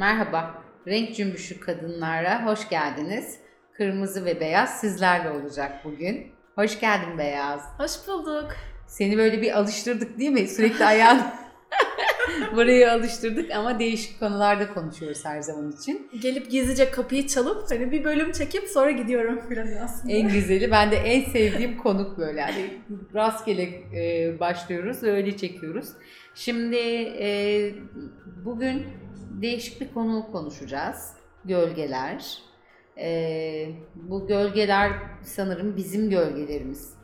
Merhaba, renk cümbüşü kadınlara hoş geldiniz. Kırmızı ve beyaz sizlerle olacak bugün. Hoş geldin Beyaz. Hoş bulduk. Seni böyle bir alıştırdık değil mi? Sürekli ayağın buraya alıştırdık ama değişik konularda konuşuyoruz her zaman için. Gelip gizlice kapıyı çalıp hani bir bölüm çekip sonra gidiyorum falan aslında. En güzeli, ben de en sevdiğim konuk böyle. Hani rastgele e, başlıyoruz ve öyle çekiyoruz. Şimdi e, bugün değişik bir konu konuşacağız. Gölgeler. E, bu gölgeler sanırım bizim gölgelerimiz.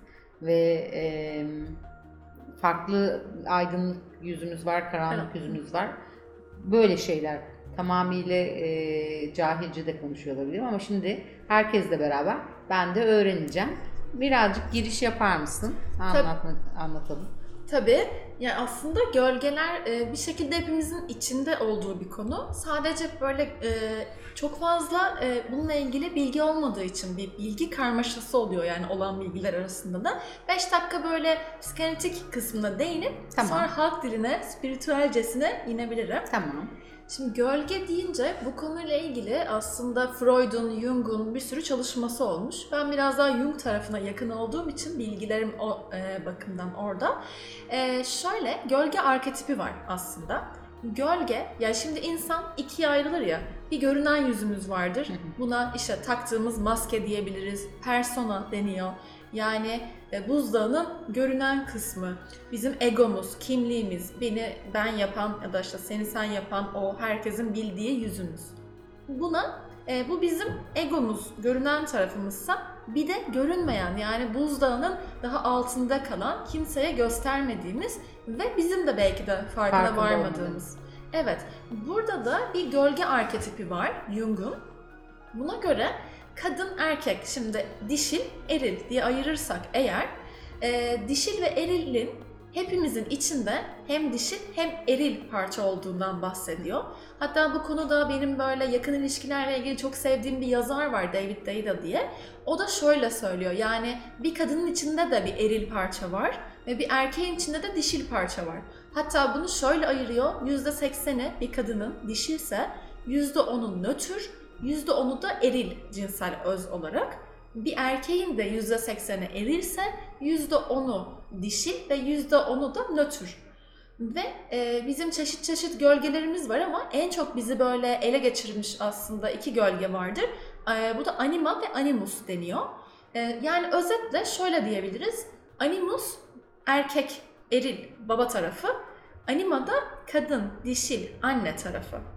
Ve e, farklı aydınlık yüzümüz var, karanlık Evet. yüzümüz var. Böyle şeyler tamamıyla e, cahilce de konuşuyor olabilirim ama şimdi herkesle beraber ben de öğreneceğim. Birazcık giriş yapar mısın? Anlatma, anlatalım. Tabii. Yani aslında gölgeler e, bir şekilde hepimizin içinde olduğu bir konu. Sadece böyle e, çok fazla e, bununla ilgili bilgi olmadığı için bir bilgi karmaşası oluyor yani olan bilgiler arasında da. 5 dakika böyle psikanalitik kısmına değinip Tamam. sonra halk diline, spiritüelcesine inebilirim. Tamam. Şimdi gölge deyince bu konuyla ilgili aslında Freud'un, Jung'un bir sürü çalışması olmuş. Ben biraz daha Jung tarafına yakın olduğum için bilgilerim o e, bakımdan orada. E, şöyle, gölge arketipi var aslında. Gölge, ya şimdi insan ikiye ayrılır ya. Bir görünen yüzümüz vardır. Buna işte taktığımız maske diyebiliriz. Persona deniyor. Yani e, buzdağının görünen kısmı, bizim egomuz, kimliğimiz, beni ben yapan ya da işte seni sen yapan o herkesin bildiği yüzümüz. Buna e, bu bizim egomuz, görünen tarafımızsa bir de görünmeyen yani buzdağının daha altında kalan, kimseye göstermediğimiz ve bizim de belki de farkına Farkında varmadığımız. Evet, burada da bir gölge arketipi var Jung'un. Buna göre kadın erkek şimdi dişil eril diye ayırırsak eğer e, dişil ve erilin hepimizin içinde hem dişil hem eril parça olduğundan bahsediyor. Hatta bu konuda benim böyle yakın ilişkilerle ilgili çok sevdiğim bir yazar var David Deida diye. O da şöyle söylüyor yani bir kadının içinde de bir eril parça var ve bir erkeğin içinde de dişil parça var. Hatta bunu şöyle ayırıyor. %80'i bir kadının dişilse %10'u nötr, %10'u da eril cinsel öz olarak. Bir erkeğin de %80'i erilse %10'u dişil ve %10'u da nötr. Ve e, bizim çeşit çeşit gölgelerimiz var ama en çok bizi böyle ele geçirmiş aslında iki gölge vardır. E, bu da anima ve animus deniyor. E, yani özetle şöyle diyebiliriz. Animus erkek, eril, baba tarafı. Anima da kadın, dişil, anne tarafı.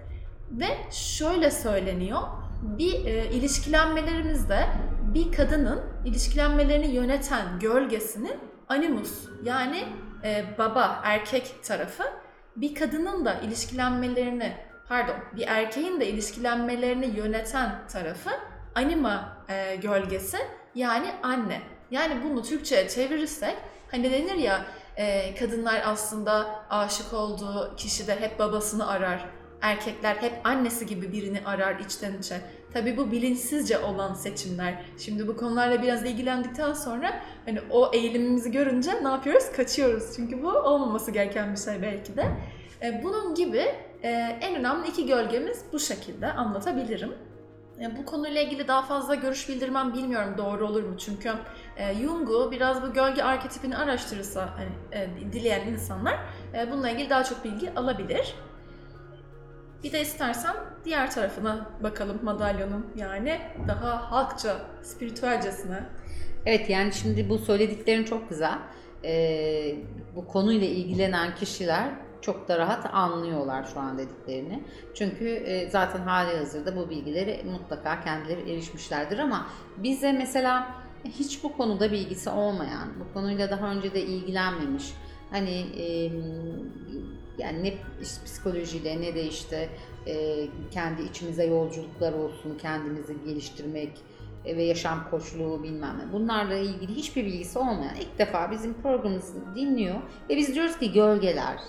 Ve şöyle söyleniyor. Bir e, ilişkilenmelerimizde bir kadının ilişkilenmelerini yöneten gölgesinin animus yani e, baba erkek tarafı bir kadının da ilişkilenmelerini pardon bir erkeğin de ilişkilenmelerini yöneten tarafı anima e, gölgesi yani anne. Yani bunu Türkçe'ye çevirirsek hani denir ya e, kadınlar aslında aşık olduğu kişide hep babasını arar. Erkekler hep annesi gibi birini arar içten içe. Tabii bu bilinçsizce olan seçimler. Şimdi bu konularla biraz ilgilendikten sonra hani o eğilimimizi görünce ne yapıyoruz? Kaçıyoruz. Çünkü bu olmaması gereken bir şey belki de. E, bunun gibi e, en önemli iki gölgemiz bu şekilde anlatabilirim. E, bu konuyla ilgili daha fazla görüş bildirmem bilmiyorum doğru olur mu? Çünkü Jung'u biraz bu gölge arketipini araştırırsa hani, dileyen insanlar bununla ilgili daha çok bilgi alabilir. Bir de istersen diğer tarafına bakalım madalyonun yani daha halkça, spiritüelcesine. Evet yani şimdi bu söylediklerin çok güzel. Ee, bu konuyla ilgilenen kişiler çok da rahat anlıyorlar şu an dediklerini. Çünkü e, zaten hali hazırda bu bilgileri mutlaka kendileri erişmişlerdir ama bize mesela hiç bu konuda bilgisi olmayan, bu konuyla daha önce de ilgilenmemiş, hani e, yani ne işte psikolojiyle ne de işte e, kendi içimize yolculuklar olsun, kendimizi geliştirmek, e, ve yaşam koçluğu bilmem ne. Bunlarla ilgili hiçbir bilgisi olmayan ilk defa bizim programımızı dinliyor ve biz diyoruz ki gölgeler.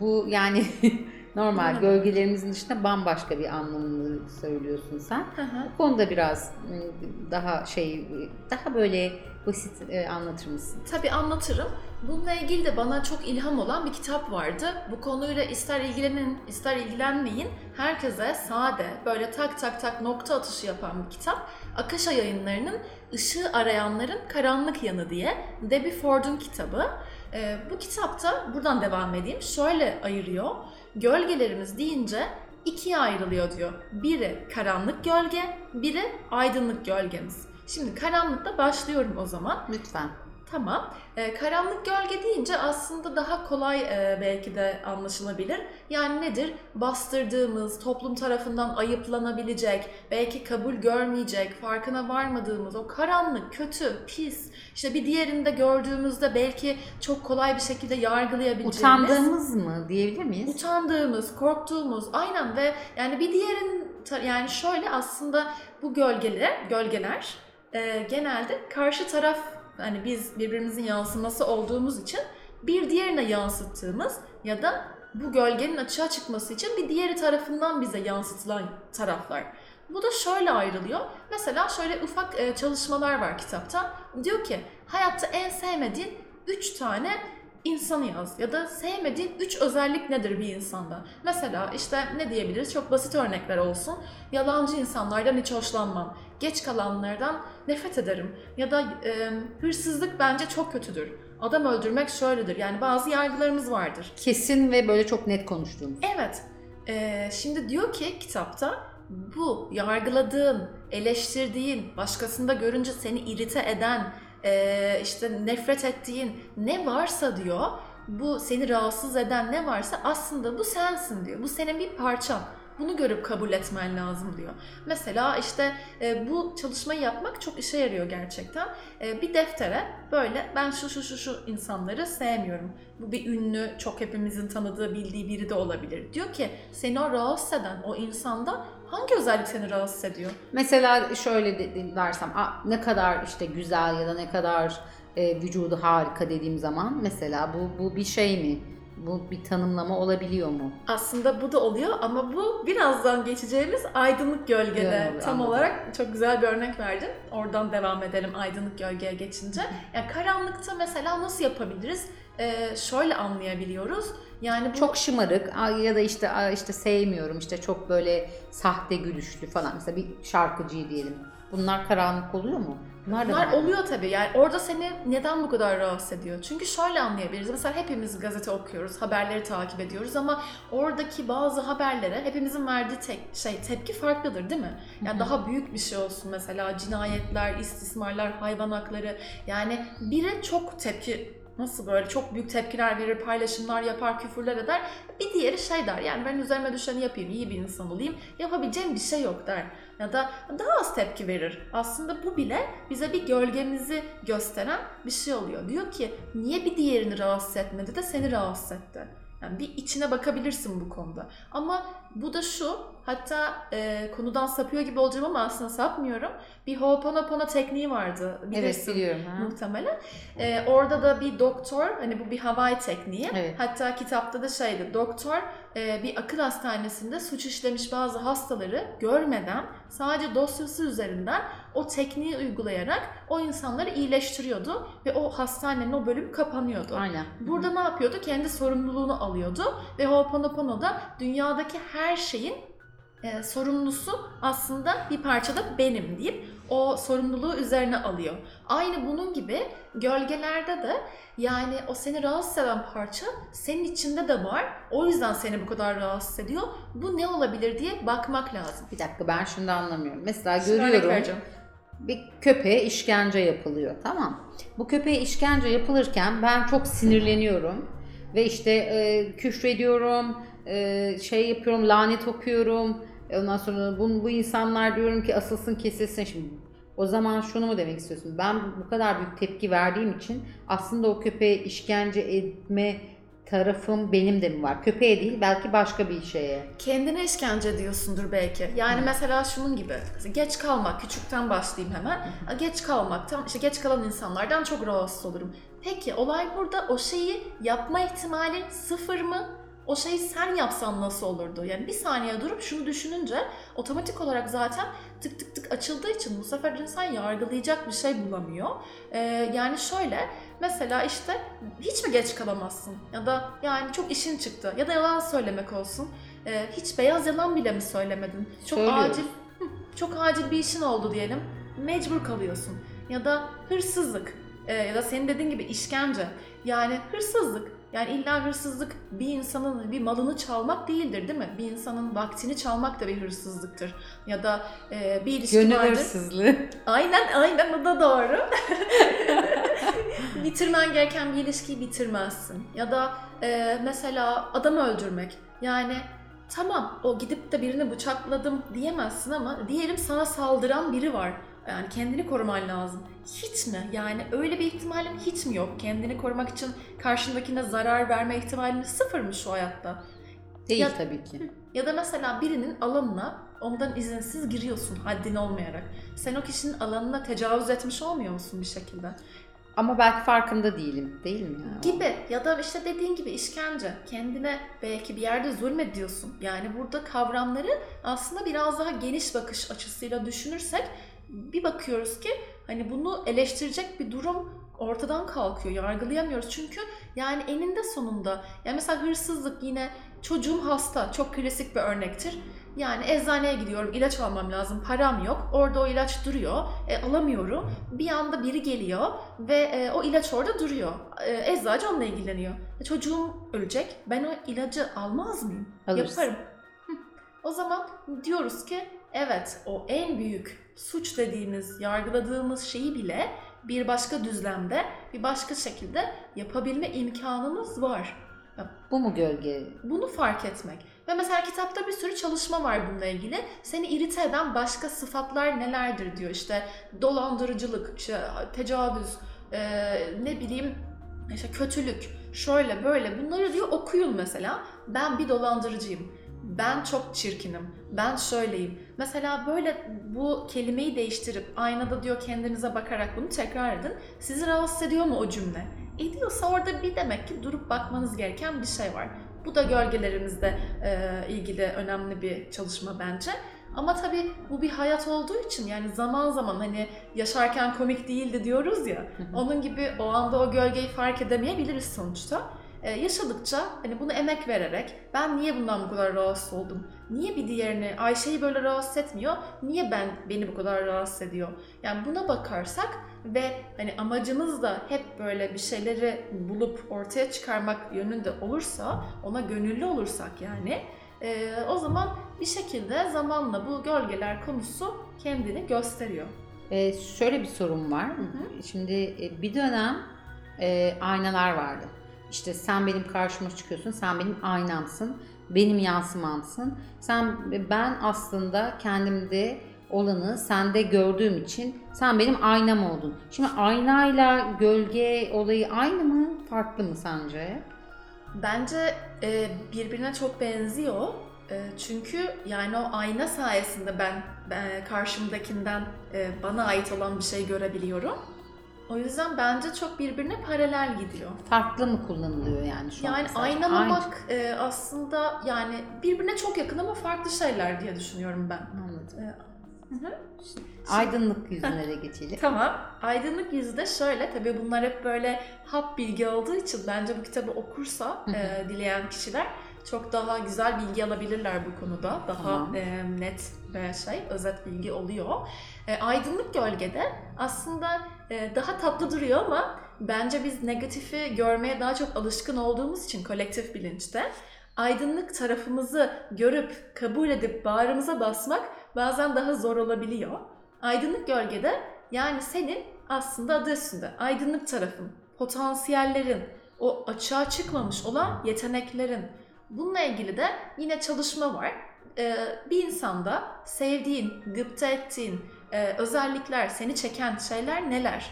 Bu yani normal gölgelerimizin dışında bambaşka bir anlamını söylüyorsun sen. Hı hı. Bu konuda biraz ım, daha şey daha böyle basit e, anlatır mısın? Tabii anlatırım. Bununla ilgili de bana çok ilham olan bir kitap vardı. Bu konuyla ister ilgilenin, ister ilgilenmeyin. Herkese sade, böyle tak tak tak nokta atışı yapan bir kitap. Akasha yayınlarının Işığı Arayanların Karanlık Yanı diye Debbie Ford'un kitabı. Ee, bu kitapta, buradan devam edeyim, şöyle ayırıyor. Gölgelerimiz deyince ikiye ayrılıyor diyor. Biri karanlık gölge, biri aydınlık gölgemiz. Şimdi karanlıkta başlıyorum o zaman. Lütfen. Tamam. Ee, karanlık gölge deyince aslında daha kolay e, belki de anlaşılabilir. Yani nedir? Bastırdığımız, toplum tarafından ayıplanabilecek, belki kabul görmeyecek, farkına varmadığımız o karanlık, kötü, pis, işte bir diğerinde gördüğümüzde belki çok kolay bir şekilde yargılayabileceğimiz. Utandığımız mı diyebilir miyiz? Utandığımız, korktuğumuz, aynen ve yani bir diğerin yani şöyle aslında bu gölgeler, gölgeler e, genelde karşı taraf hani biz birbirimizin yansıması olduğumuz için bir diğerine yansıttığımız ya da bu gölgenin açığa çıkması için bir diğeri tarafından bize yansıtılan taraflar. Bu da şöyle ayrılıyor. Mesela şöyle ufak e, çalışmalar var kitapta. Diyor ki hayatta en sevmediğin 3 tane insanı yaz ya da sevmediğin 3 özellik nedir bir insanda? Mesela işte ne diyebiliriz? Çok basit örnekler olsun. Yalancı insanlardan hiç hoşlanmam. Geç kalanlardan nefret ederim. Ya da e, hırsızlık bence çok kötüdür. Adam öldürmek şöyledir. Yani bazı yargılarımız vardır. Kesin ve böyle çok net konuştuğumuz. Evet. Ee, şimdi diyor ki kitapta bu yargıladığın, eleştirdiğin, başkasında görünce seni irite eden, ee, işte nefret ettiğin ne varsa diyor, bu seni rahatsız eden ne varsa aslında bu sensin diyor. Bu senin bir parçan. Bunu görüp kabul etmen lazım diyor. Mesela işte e, bu çalışmayı yapmak çok işe yarıyor gerçekten. E, bir deftere böyle ben şu şu şu şu insanları sevmiyorum. Bu bir ünlü, çok hepimizin tanıdığı, bildiği biri de olabilir. Diyor ki seni o rahatsız eden o insanda hangi özellik seni rahatsız ediyor? Mesela şöyle de- de- dersem "Aa, ne kadar işte güzel ya da ne kadar e, vücudu harika dediğim zaman mesela bu bu bir şey mi? Bu bir tanımlama olabiliyor mu? Aslında bu da oluyor ama bu birazdan geçeceğimiz aydınlık gölgede. Gölge, Tam anladım. olarak çok güzel bir örnek verdin. Oradan devam edelim aydınlık gölgeye geçince. Yani karanlıkta mesela nasıl yapabiliriz? Ee, şöyle anlayabiliyoruz. Yani bu Çok şımarık ya da işte işte sevmiyorum işte çok böyle sahte gülüşlü falan mesela bir şarkıcıyı diyelim. Bunlar karanlık oluyor mu? Bunlar, da Bunlar var. oluyor tabii. Yani orada seni neden bu kadar rahatsız ediyor? Çünkü şöyle anlayabiliriz. Mesela hepimiz gazete okuyoruz, haberleri takip ediyoruz ama oradaki bazı haberlere hepimizin verdiği tek şey tepki farklıdır değil mi? Yani Hı hı. daha büyük bir şey olsun mesela cinayetler, istismarlar, hayvan hakları. Yani biri çok tepki nasıl böyle çok büyük tepkiler verir, paylaşımlar yapar, küfürler eder. Bir diğeri şey der yani ben üzerime düşeni yapayım, iyi bir insan olayım, yapabileceğim bir şey yok der. Ya da daha az tepki verir. Aslında bu bile bize bir gölgemizi gösteren bir şey oluyor. Diyor ki niye bir diğerini rahatsız etmedi de seni rahatsız etti? Yani bir içine bakabilirsin bu konuda. Ama bu da şu, hatta e, konudan sapıyor gibi olacağım ama aslında sapmıyorum. Bir Ho'oponopono tekniği vardı. Evet Bilirsin biliyorum. Ha. muhtemelen. Ee, orada da bir doktor, hani bu bir Hawaii tekniği. Evet. Hatta kitapta da şeydi, doktor e, bir akıl hastanesinde suç işlemiş bazı hastaları görmeden sadece dosyası üzerinden o tekniği uygulayarak o insanları iyileştiriyordu ve o hastanenin o bölüm kapanıyordu. Aynen. Burada ne yapıyordu? Kendi sorumluluğunu alıyordu ve Ho'oponopono'da dünyadaki her şeyin e, sorumlusu aslında bir parçada benim deyip o sorumluluğu üzerine alıyor. Aynı bunun gibi gölgelerde de yani o seni rahatsız eden parça senin içinde de var. O yüzden seni bu kadar rahatsız ediyor. Bu ne olabilir diye bakmak lazım. Bir dakika ben şunu da anlamıyorum. Mesela Şimdi görüyorum bir köpeğe işkence yapılıyor tamam. Bu köpeğe işkence yapılırken ben çok sinirleniyorum ve işte e, küfrediyorum, e, şey yapıyorum, lanet okuyorum. Ondan sonra bu, bu insanlar diyorum ki asılsın kesilsin şimdi. O zaman şunu mu demek istiyorsun? Ben bu kadar büyük tepki verdiğim için aslında o köpeğe işkence etme tarafım benim de mi var? Köpeğe değil belki başka bir şeye. Kendine işkence ediyorsundur belki. Yani mesela şunun gibi. Geç kalmak, küçükten başlayayım hemen. Geç kalmaktan, işte geç kalan insanlardan çok rahatsız olurum. Peki olay burada o şeyi yapma ihtimali sıfır mı? O şeyi sen yapsan nasıl olurdu? Yani bir saniye durup şunu düşününce otomatik olarak zaten tık tık tık açıldığı için bu sefer insan yargılayacak bir şey bulamıyor. Ee, yani şöyle mesela işte hiç mi geç kalamazsın? Ya da yani çok işin çıktı ya da yalan söylemek olsun. Ee, hiç beyaz yalan bile mi söylemedin? Çok Söylüyoruz. acil çok acil bir işin oldu diyelim. Mecbur kalıyorsun. Ya da hırsızlık e, ya da senin dediğin gibi işkence. Yani hırsızlık. Yani illa hırsızlık bir insanın bir malını çalmak değildir değil mi? Bir insanın vaktini çalmak da bir hırsızlıktır. Ya da e, bir ilişki Gönül vardır. hırsızlığı. Aynen aynen o da doğru. Bitirmen gereken bir ilişkiyi bitirmezsin. Ya da e, mesela adam öldürmek. Yani tamam o gidip de birini bıçakladım diyemezsin ama diyelim sana saldıran biri var. Yani kendini koruman lazım. Hiç mi? Yani öyle bir ihtimalin hiç mi yok? Kendini korumak için karşındakine zarar verme ihtimalin sıfır mı şu hayatta? Değil Ya- tabii ki. Ya da mesela birinin alanına ondan izinsiz giriyorsun haddin olmayarak. Sen o kişinin alanına tecavüz etmiş olmuyor musun bir şekilde? Ama belki farkında değilim. Değil mi? ya? Gibi ya da işte dediğin gibi işkence. Kendine belki bir yerde zulmediyorsun. Yani burada kavramları aslında biraz daha geniş bakış açısıyla düşünürsek bir bakıyoruz ki hani bunu eleştirecek bir durum ortadan kalkıyor. Yargılayamıyoruz çünkü yani eninde sonunda yani mesela hırsızlık yine çocuğum hasta çok klasik bir örnektir. Yani eczaneye gidiyorum, ilaç almam lazım, param yok. Orada o ilaç duruyor, e, alamıyorum. Bir anda biri geliyor ve e, o ilaç orada duruyor. E, eczacı onunla ilgileniyor. E, çocuğum ölecek, ben o ilacı almaz mıyım? Alırsın. Yaparım. Hı. O zaman diyoruz ki evet o en büyük suç dediğimiz, yargıladığımız şeyi bile bir başka düzlemde, bir başka şekilde yapabilme imkanımız var. Bu mu gölge? Bunu fark etmek. Ve mesela kitapta bir sürü çalışma var bununla ilgili. Seni irite eden başka sıfatlar nelerdir diyor. İşte dolandırıcılık, işte tecavüz, eee, ne bileyim işte kötülük, şöyle böyle bunları diyor okuyun mesela. Ben bir dolandırıcıyım. Ben çok çirkinim. Ben şöyleyim. Mesela böyle bu kelimeyi değiştirip aynada diyor kendinize bakarak bunu tekrar edin. Sizi rahatsız ediyor mu o cümle? Ediyorsa orada bir demek ki durup bakmanız gereken bir şey var. Bu da gölgelerimizle e, ilgili önemli bir çalışma bence. Ama tabii bu bir hayat olduğu için yani zaman zaman hani yaşarken komik değildi diyoruz ya. Onun gibi o anda o gölgeyi fark edemeyebiliriz sonuçta. Ee, yaşadıkça hani bunu emek vererek ben niye bundan bu kadar rahatsız oldum? Niye bir diğerini Ayşe'yi böyle rahatsız etmiyor? Niye ben beni bu kadar rahatsız ediyor? Yani buna bakarsak ve hani amacımız da hep böyle bir şeyleri bulup ortaya çıkarmak yönünde olursa, ona gönüllü olursak yani e, o zaman bir şekilde zamanla bu gölgeler konusu kendini gösteriyor. Ee, şöyle bir sorun var. hı. Şimdi e, bir dönem e, aynalar vardı. İşte sen benim karşıma çıkıyorsun, sen benim aynamsın, benim yansımamsın. Sen ben aslında kendimde olanı sende gördüğüm için sen benim aynam oldun. Şimdi aynayla gölge olayı aynı mı, farklı mı sence? Bence e, birbirine çok benziyor. E, çünkü yani o ayna sayesinde ben, ben karşımdakinden e, bana ait olan bir şey görebiliyorum. O yüzden bence çok birbirine paralel gidiyor. Farklı mı kullanılıyor yani şu an? Yani mesela? aynalamak e, aslında yani birbirine çok yakın ama farklı şeyler diye düşünüyorum ben. Anladım. E, hı hı. Aydınlık yüzlere geçelim. Tamam. Aydınlık yüzü de şöyle. Tabii bunlar hep böyle hap bilgi olduğu için bence bu kitabı okursa e, dileyen kişiler çok daha güzel bilgi alabilirler bu konuda. Daha Tamam. e, net ve şey özet bilgi oluyor. E, aydınlık gölgede aslında daha tatlı duruyor ama bence biz negatifi görmeye daha çok alışkın olduğumuz için kolektif bilinçte aydınlık tarafımızı görüp kabul edip bağrımıza basmak bazen daha zor olabiliyor. Aydınlık gölgede yani senin aslında adı üstünde aydınlık tarafın, potansiyellerin, o açığa çıkmamış olan yeteneklerin. Bununla ilgili de yine çalışma var. Ee, bir insanda sevdiğin, gıpta ettiğin e, özellikler, seni çeken şeyler neler?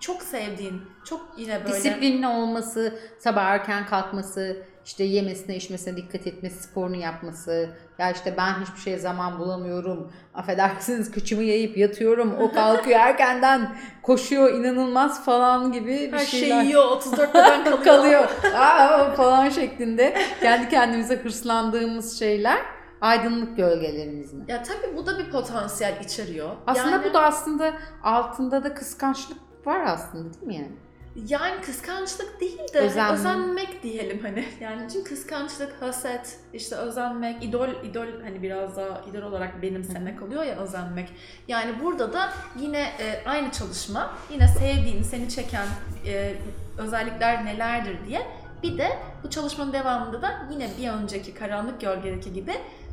Çok sevdiğin, çok yine böyle... Disiplinli olması, sabah erken kalkması, işte yemesine içmesine dikkat etmesi, sporunu yapması. Ya işte ben hiçbir şeye zaman bulamıyorum. Affedersiniz kıçımı yayıp yatıyorum. O kalkıyor erkenden koşuyor inanılmaz falan gibi bir Her şeyler şey yiyor 34 beden kalıyor. kalıyor. Aa, falan şeklinde kendi kendimize hırslandığımız şeyler aydınlık gölgelerimiz mi? Ya tabii bu da bir potansiyel içeriyor. Aslında yani, bu da aslında altında da kıskançlık var aslında değil mi yani? Yani kıskançlık değil de Özen- özenmek diyelim hani. Yani çünkü kıskançlık, haset, işte özenmek, idol, idol hani biraz daha idol olarak benimsemek oluyor ya özenmek. Yani burada da yine e, aynı çalışma, yine sevdiğin, seni çeken e, özellikler nelerdir diye. Bir de bu çalışmanın devamında da yine bir önceki karanlık gölgedeki gibi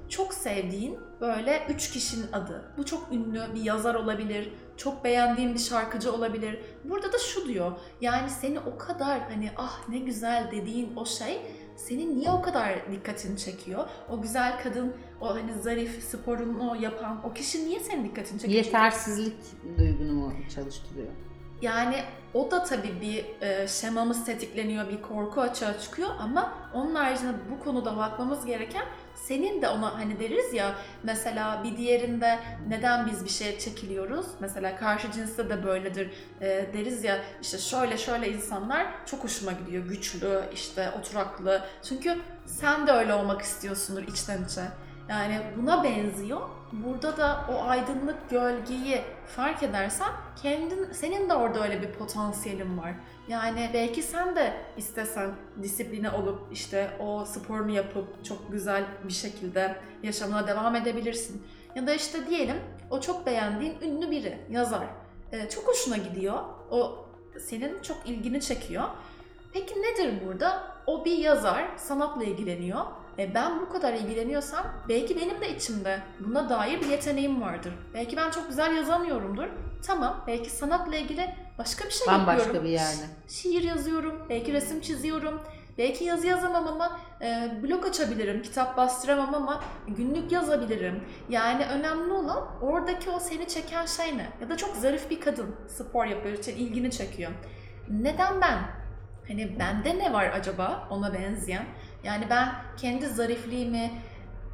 çok sevdiğin böyle üç kişinin adı. Bu çok ünlü bir yazar olabilir, çok beğendiğin bir şarkıcı olabilir. Burada da şu diyor, yani seni o kadar hani ah ne güzel dediğin o şey senin niye o kadar dikkatini çekiyor? O güzel kadın, o hani zarif sporunu yapan o kişi niye senin dikkatini çekiyor? Yetersizlik duygunu mu çalıştırıyor? Yani o da tabii bir e, şemamız tetikleniyor, bir korku açığa çıkıyor ama onun haricinde bu konuda bakmamız gereken senin de ona hani deriz ya mesela bir diğerinde neden biz bir şeye çekiliyoruz? Mesela karşı cinste de böyledir E, deriz ya işte şöyle şöyle insanlar çok hoşuma gidiyor. Güçlü, işte oturaklı. Çünkü sen de öyle olmak istiyorsundur içten içe. Yani buna benziyor. Burada da o aydınlık gölgeyi fark edersen kendin senin de orada öyle bir potansiyelin var. Yani belki sen de istesen disipline olup işte o sporunu yapıp çok güzel bir şekilde yaşamına devam edebilirsin. Ya da işte diyelim o çok beğendiğin ünlü biri, yazar. Ee, çok hoşuna gidiyor. O senin çok ilgini çekiyor. Peki nedir burada? O bir yazar, sanatla ilgileniyor. E ben bu kadar ilgileniyorsam belki benim de içimde buna dair bir yeteneğim vardır. Belki ben çok güzel yazamıyorumdur. Tamam, belki sanatla ilgili başka bir şey Bambaşka yapıyorum. bir yerde. Şiir yazıyorum, belki resim çiziyorum. Belki yazı yazamam ama e, blog açabilirim, kitap bastıramam ama günlük yazabilirim. Yani önemli olan oradaki o seni çeken şey ne? Ya da çok zarif bir kadın spor yapıyor, için ilgini çekiyor. Neden ben? Hani bende ne var acaba ona benzeyen? Yani ben kendi zarifliğimi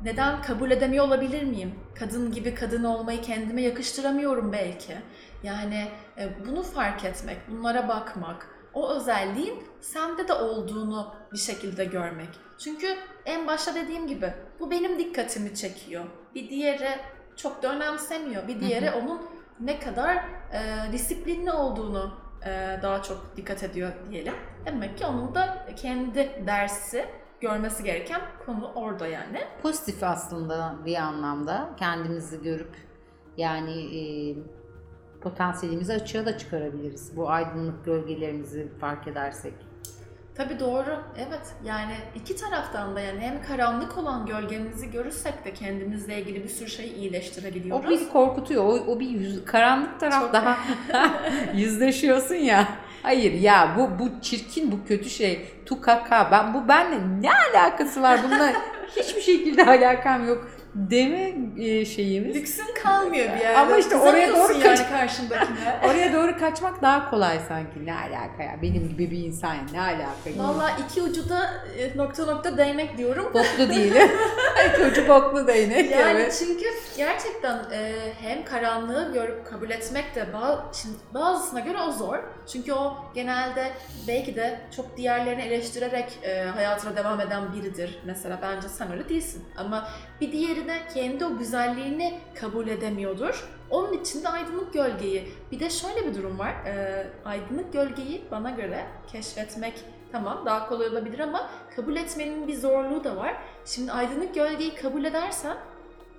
neden kabul edemiyor olabilir miyim? Kadın gibi kadın olmayı kendime yakıştıramıyorum belki. Yani e, bunu fark etmek, bunlara bakmak, o özelliğin sende de olduğunu bir şekilde görmek. Çünkü en başta dediğim gibi bu benim dikkatimi çekiyor. Bir diğeri çok da önemsemiyor. Bir diğeri onun ne kadar e, disiplinli olduğunu e, daha çok dikkat ediyor diyelim. Demek ki onun da kendi dersi görmesi gereken konu orada yani. Pozitif aslında bir anlamda kendimizi görüp yani e, potansiyelimizi açığa da çıkarabiliriz. Bu aydınlık gölgelerimizi fark edersek. Tabii doğru. Evet. Yani iki taraftan da yani hem karanlık olan gölgemizi görürsek de kendimizle ilgili bir sürü şeyi iyileştirebiliyoruz. O bizi korkutuyor. O, o bir yüz, karanlık taraf Çok- daha yüzleşiyorsun ya. Hayır ya bu bu çirkin bu kötü şey. Tukaka. Ben bu benle ne alakası var? Bununla hiçbir şekilde alakam yok deme e, şeyimiz. Lüksün kalmıyor bir yerde. Ama işte oraya doğru yani kaç- karşındakine. Oraya doğru kaçmak daha kolay sanki. Ne alaka ya? Benim gibi bir insan. Ne alaka? Valla iki ucu da e, nokta nokta değnek diyorum. Boklu değil. Çocuk boklu değnek. Yani evet. çünkü gerçekten e, hem karanlığı görüp kabul etmek de ba- şimdi bazısına göre o zor. Çünkü o genelde belki de çok diğerlerini eleştirerek e, hayatına devam eden biridir. Mesela bence sen öyle değilsin. Ama bir diğeri de kendi o güzelliğini kabul edemiyordur. Onun için de aydınlık gölgeyi. Bir de şöyle bir durum var. E, aydınlık gölgeyi bana göre keşfetmek tamam daha kolay olabilir ama kabul etmenin bir zorluğu da var. Şimdi aydınlık gölgeyi kabul edersen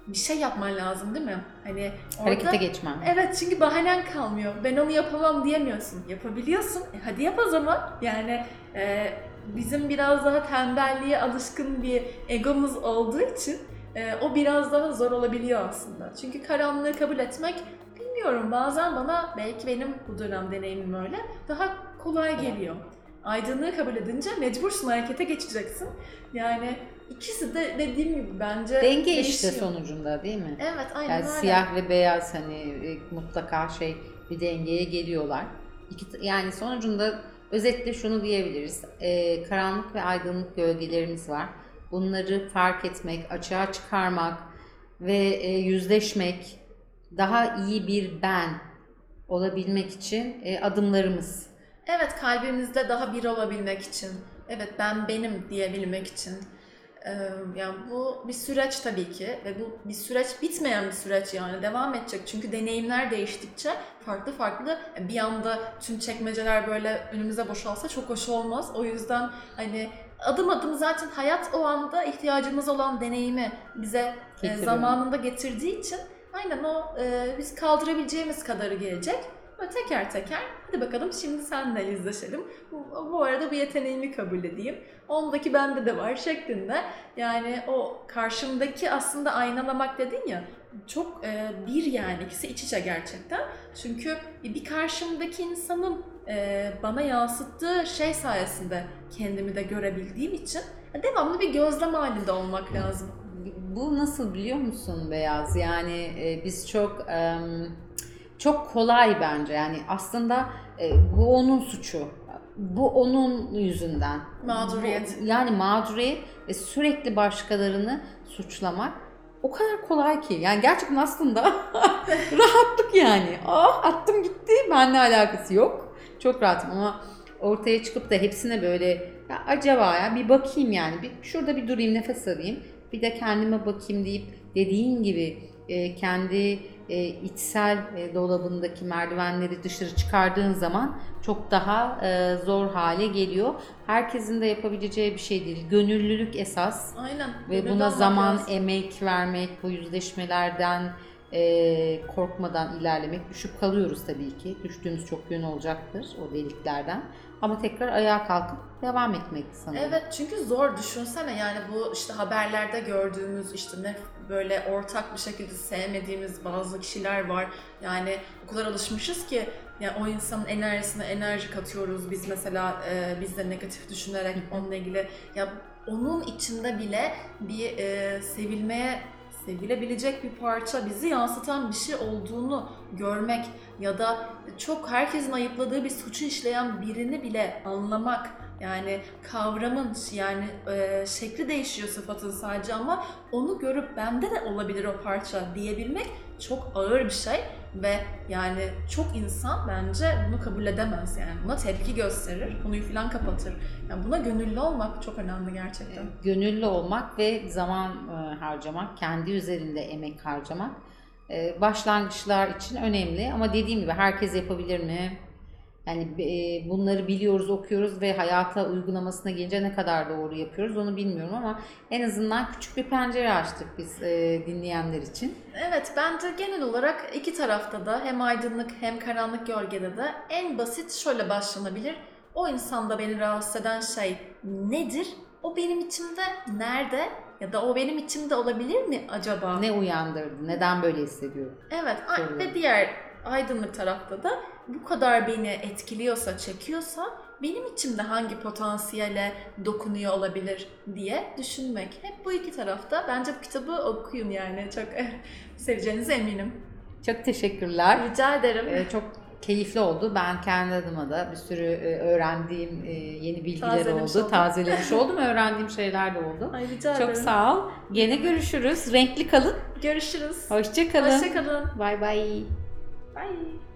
bir şey yapman lazım değil mi? Hani orada... Harekete geçmem. Evet çünkü bahanen kalmıyor. Ben onu yapamam diyemiyorsun. Yapabiliyorsun. E, hadi yap o zaman. Yani e, bizim biraz daha tembelliğe alışkın bir egomuz olduğu için e, o biraz daha zor olabiliyor aslında. Çünkü karanlığı kabul etmek bilmiyorum bazen bana belki benim bu dönem deneyimim öyle daha kolay geliyor. Aydınlığı kabul edince mecbursun harekete geçeceksin. Yani ikisi de dediğim gibi bence Denge işte değişiyor. sonucunda değil mi? Evet aynen Yani öyle. siyah ve beyaz hani e, mutlaka şey bir dengeye geliyorlar. İki, yani sonucunda Özetle şunu diyebiliriz. Ee, karanlık ve aydınlık gölgelerimiz var. Bunları fark etmek, açığa çıkarmak ve e, yüzleşmek, daha iyi bir ben olabilmek için e, adımlarımız. Evet kalbimizde daha bir olabilmek için, evet ben benim diyebilmek için. Ee, yani bu bir süreç tabii ki ve bu bir süreç bitmeyen bir süreç yani devam edecek. Çünkü deneyimler değiştikçe farklı farklı bir anda tüm çekmeceler böyle önümüze boşalsa çok hoş olmaz. O yüzden hani adım adım zaten hayat o anda ihtiyacımız olan deneyimi bize e, Getiriyor. zamanında getirdiği için aynen o e, biz kaldırabileceğimiz kadarı gelecek. Böyle teker teker hadi bakalım şimdi senle yüzleşelim. Bu, bu arada bu yeteneğimi kabul edeyim. Ondaki bende de var şeklinde. Yani o karşımdaki aslında aynalamak dedin ya çok e, bir yani ikisi iç içe gerçekten. Çünkü bir karşımdaki insanın e, bana yansıttığı şey sayesinde kendimi de görebildiğim için devamlı bir gözlem halinde olmak lazım. Bu nasıl biliyor musun Beyaz? Yani e, biz çok em, çok kolay bence. Yani aslında e, bu onun suçu. Bu onun yüzünden. Mağduriyet. Bu- yani mağduriyet ve sürekli başkalarını suçlamak o kadar kolay ki. Yani gerçekten aslında rahatlık yani. Ah attım gitti. Benimle alakası yok. Çok rahatım ama ortaya çıkıp da hepsine böyle ya acaba ya bir bakayım yani. Bir, şurada bir durayım nefes alayım. Bir de kendime bakayım deyip dediğin gibi e, kendi e, içsel e, dolabındaki merdivenleri dışarı çıkardığın zaman çok daha e, zor hale geliyor. Herkesin de yapabileceği bir şey değil. Gönüllülük esas Aynen. ve buna zaman, lazım. emek vermek, bu yüzleşmelerden e, korkmadan ilerlemek. Düşüp kalıyoruz tabii ki. Düştüğümüz çok yön olacaktır o deliklerden. Ama tekrar ayağa kalkıp devam etmek sanırım. Evet çünkü zor düşünsene yani bu işte haberlerde gördüğümüz işte ne böyle ortak bir şekilde sevmediğimiz bazı kişiler var. Yani o kadar alışmışız ki yani o insanın enerjisine enerji katıyoruz biz mesela e, biz de negatif düşünerek onunla ilgili ya onun içinde bile bir e, sevilmeye sevilebilecek bir parça bizi yansıtan bir şey olduğunu görmek ya da çok herkesin ayıpladığı bir suçu işleyen birini bile anlamak yani kavramın yani e, şekli değişiyor sıfatın sadece ama onu görüp bende de olabilir o parça diyebilmek çok ağır bir şey ve yani çok insan bence bunu kabul edemez yani buna tepki gösterir, konuyu falan kapatır. Yani buna gönüllü olmak çok önemli gerçekten. Gönüllü olmak ve zaman e, harcamak, kendi üzerinde emek harcamak e, başlangıçlar için önemli. Ama dediğim gibi herkes yapabilir mi? Yani e, bunları biliyoruz, okuyoruz ve hayata uygulamasına gelince ne kadar doğru yapıyoruz onu bilmiyorum ama en azından küçük bir pencere açtık biz e, dinleyenler için. Evet bence genel olarak iki tarafta da hem aydınlık hem karanlık gölgede de en basit şöyle başlanabilir. O insanda beni rahatsız eden şey nedir? O benim içimde nerede? Ya da o benim içimde olabilir mi acaba? Ne uyandırdı, neden böyle hissediyorum? Evet Sorular. ve diğer aydınlık tarafta da bu kadar beni etkiliyorsa, çekiyorsa benim içimde hangi potansiyele dokunuyor olabilir diye düşünmek. Hep bu iki tarafta. Bence bu kitabı okuyun yani. Çok seveceğinize eminim. Çok teşekkürler. Rica ederim. Ee, çok keyifli oldu. Ben kendi adıma da bir sürü e, öğrendiğim e, yeni bilgiler Tazelemiş oldu. oldum. Tazelemiş oldum. Öğrendiğim şeyler de oldu. Ay rica Çok ederim. sağ ol. Gene görüşürüz. Renkli kalın. Görüşürüz. Hoşça kalın. Hoşçakalın. Bay bay. Bye.